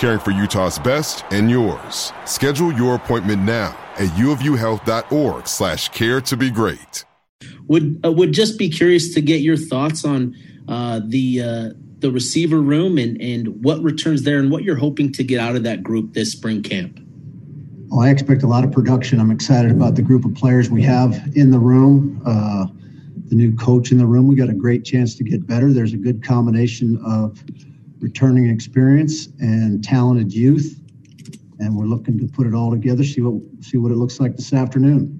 caring for Utah's best and yours. Schedule your appointment now at uofuhealth.org slash care to be great. Would uh, would just be curious to get your thoughts on uh, the uh, the receiver room and and what returns there and what you're hoping to get out of that group this spring camp. Well, I expect a lot of production. I'm excited about the group of players we have in the room. Uh, the new coach in the room. We got a great chance to get better. There's a good combination of returning experience and talented youth, and we're looking to put it all together. See what see what it looks like this afternoon.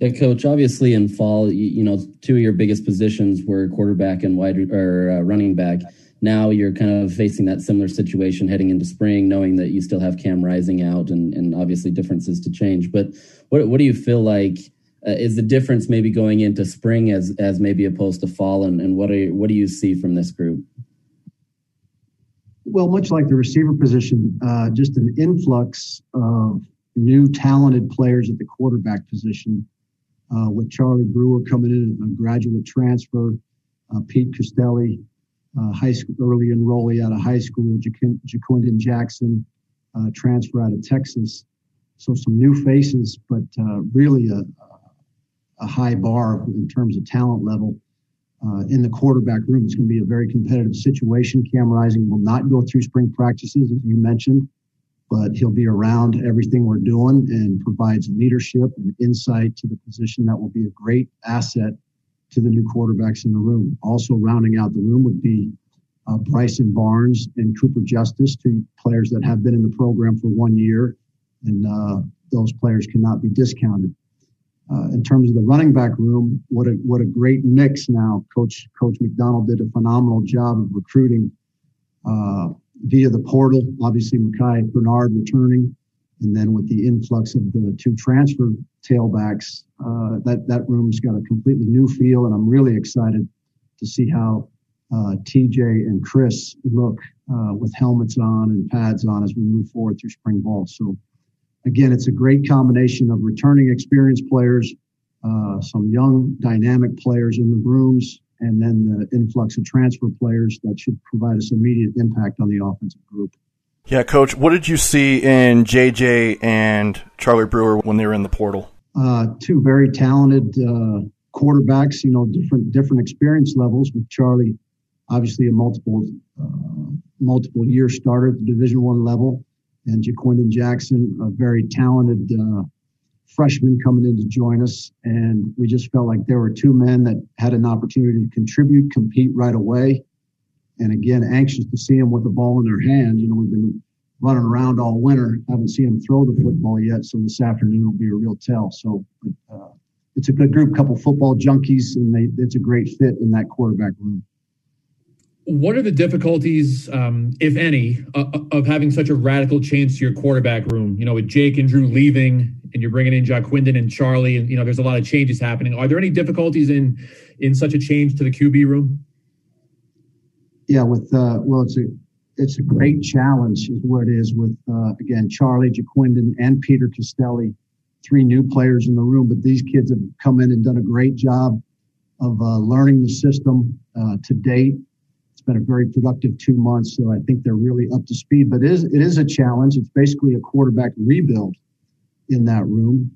Yeah, coach. Obviously, in fall, you, you, know, two of your biggest positions were quarterback and wide or uh, running back. Now you're kind of facing that similar situation heading into spring, knowing that you still have Cam Rising out, and and obviously differences to change. But what what do you feel like uh, is the difference maybe going into spring as as maybe opposed to fall, and, and what are what do you see from this group? Well, much like the receiver position, uh, just an influx of new talented players at the quarterback position uh, with Charlie Brewer coming in, a graduate transfer, uh, Pete Costelli, uh, high school early enrollee out of high school, Ja'Quinden Jackson, uh, transfer out of Texas. So some new faces, but really a, a, high bar in terms of talent level. Uh, in the quarterback room, it's going to be a very competitive situation. Cam Rising will not go through spring practices, as you mentioned but he'll be around everything we're doing and provides leadership and insight to the position that will be a great asset to the new quarterbacks in the room. Also, rounding out the room would be uh, Bryson Barnes and Cooper Justice, two players that have been in the program for one year, and uh, those players cannot be discounted. Uh, in terms of the running back room, what a what a great mix now. Coach Coach McDonald did a phenomenal job of recruiting uh, via the portal. Obviously, Micah Bernard returning, and then with the influx of the two transfer tailbacks, uh, that that room's got a completely new feel, and I'm really excited to see how uh, TJ and Chris look uh, with helmets on and pads on as we move forward through spring ball. So, again, it's a great combination of returning experienced players, uh, some young dynamic players in the rooms, and then the influx of transfer players that should provide us immediate impact on the offensive group. Yeah, coach, what did you see in JJ and Charlie Brewer when they were in the portal? Uh, two very talented uh, quarterbacks, you know, different different experience levels with Charlie, obviously a multiple uh, multiple year starter at the Division One level, and Ja'Quinden Jackson, a very talented uh, freshmen coming in to join us, and we just felt like there were two men that had an opportunity to contribute, compete right away. And again, anxious to see them with the ball in their hand. You know, we've been running around all winter, haven't seen them throw the football yet. So this afternoon will be a real tell. So uh, it's a good group, couple football junkies, and they, it's a great fit in that quarterback room. What are the difficulties, um, if any, uh, of having such a radical change to your quarterback room? You know, with Jake and Drew leaving, and you're bringing in Ja'Quinden and Charlie, and you know there's a lot of changes happening. Are there any difficulties in in such a change to the QB room? Yeah, with uh, well, it's a it's a great challenge, is what it is with uh, again Charlie Ja'Quinden and Peter Costelli three new players in the room, but these kids have come in and done a great job of uh, learning the system uh, to date. Been a very productive two months, so I think they're really up to speed. But it is, it is a challenge. It's basically a quarterback rebuild in that room.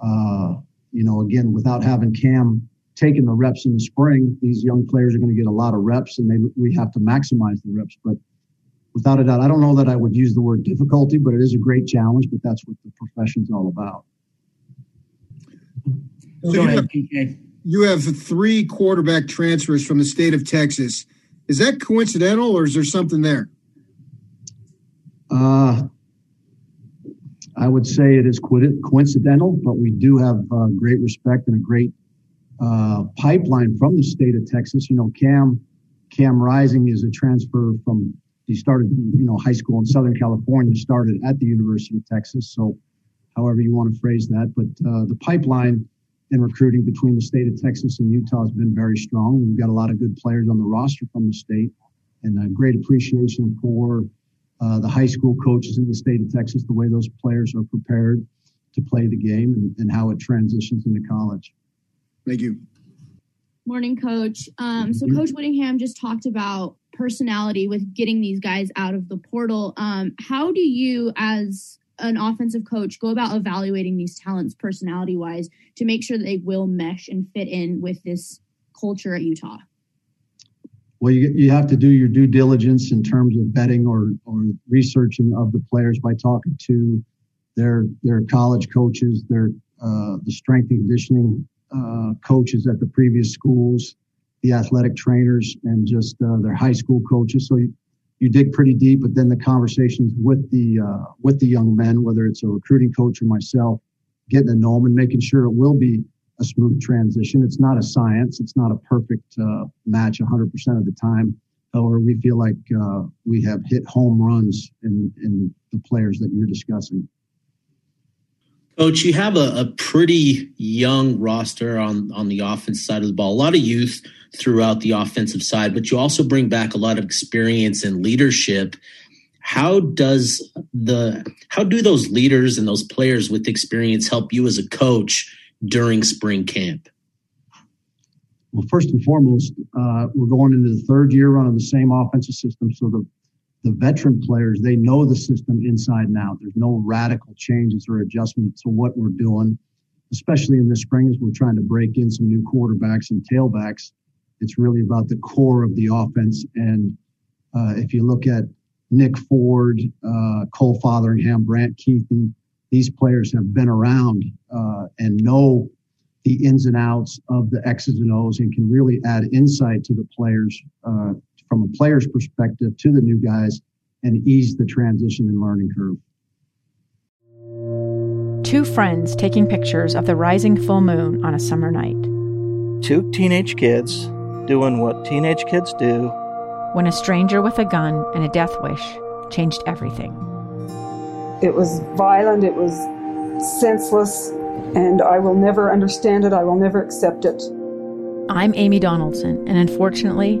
Uh, you know, again, without having Cam taking the reps in the spring, these young players are going to get a lot of reps, and they we have to maximize the reps. But without a doubt, I don't know that I would use the word difficulty, but it is a great challenge. But that's what the profession's all about. So you, have, you have three quarterback transfers from the state of Texas. Is that coincidental, or is there something there? Uh, I would say it is coincidental, but we do have uh, great respect and a great uh, pipeline from the state of Texas. You know, Cam Cam Rising is a transfer from he started you know high school in Southern California, started at the University of Texas. So, however you want to phrase that, but uh, the pipeline in recruiting between the state of Texas and Utah has been very strong. We've got a lot of good players on the roster from the state, and a great appreciation for uh, the high school coaches in the state of Texas, the way those players are prepared to play the game and, and how it transitions into college. Thank you. Morning, Coach. Um, so, Coach Whittingham just talked about personality with getting these guys out of the portal. Um, how do you, as an offensive coach, go about evaluating these talents personality wise to make sure that they will mesh and fit in with this culture at Utah? Well, you, you have to do your due diligence in terms of betting or, or researching of the players by talking to their their college coaches, their uh, the strength and conditioning uh, coaches at the previous schools, the athletic trainers, and just uh, their high school coaches. So you, you dig pretty deep, but then the conversations with the uh, with the young men, whether it's a recruiting coach or myself, getting to know them and making sure it will be a smooth transition. It's not a science. It's not a perfect uh, match 100% of the time. However, we feel like uh, we have hit home runs in, in the players that you're discussing. Coach, you have a, a, pretty young roster on, on the offense side of the ball, a lot of youth throughout the offensive side, but you also bring back a lot of experience and leadership. How does the how do those leaders and those players with experience help you as a coach during spring camp? Well, first and foremost, uh, we're going into the third year running the same offensive system, so the the veteran players, they know the system inside and out. There's no radical changes or adjustments to what we're doing, especially in the spring as we're trying to break in some new quarterbacks and tailbacks. It's really about the core of the offense. And uh, if you look at Nick Ford, uh, Cole Fotheringham, Brant Kuithe, these players have been around uh, and know the ins and outs of the X's and O's and can really add insight to the players uh, from a player's perspective to the new guys and ease the transition and learning curve. Two friends taking pictures of the rising full moon on a summer night. Two teenage kids doing what teenage kids do. When a stranger with a gun and a death wish changed everything. It was violent, it was senseless, and I will never understand it. I will never accept it. I'm Amy Donaldson, and unfortunately,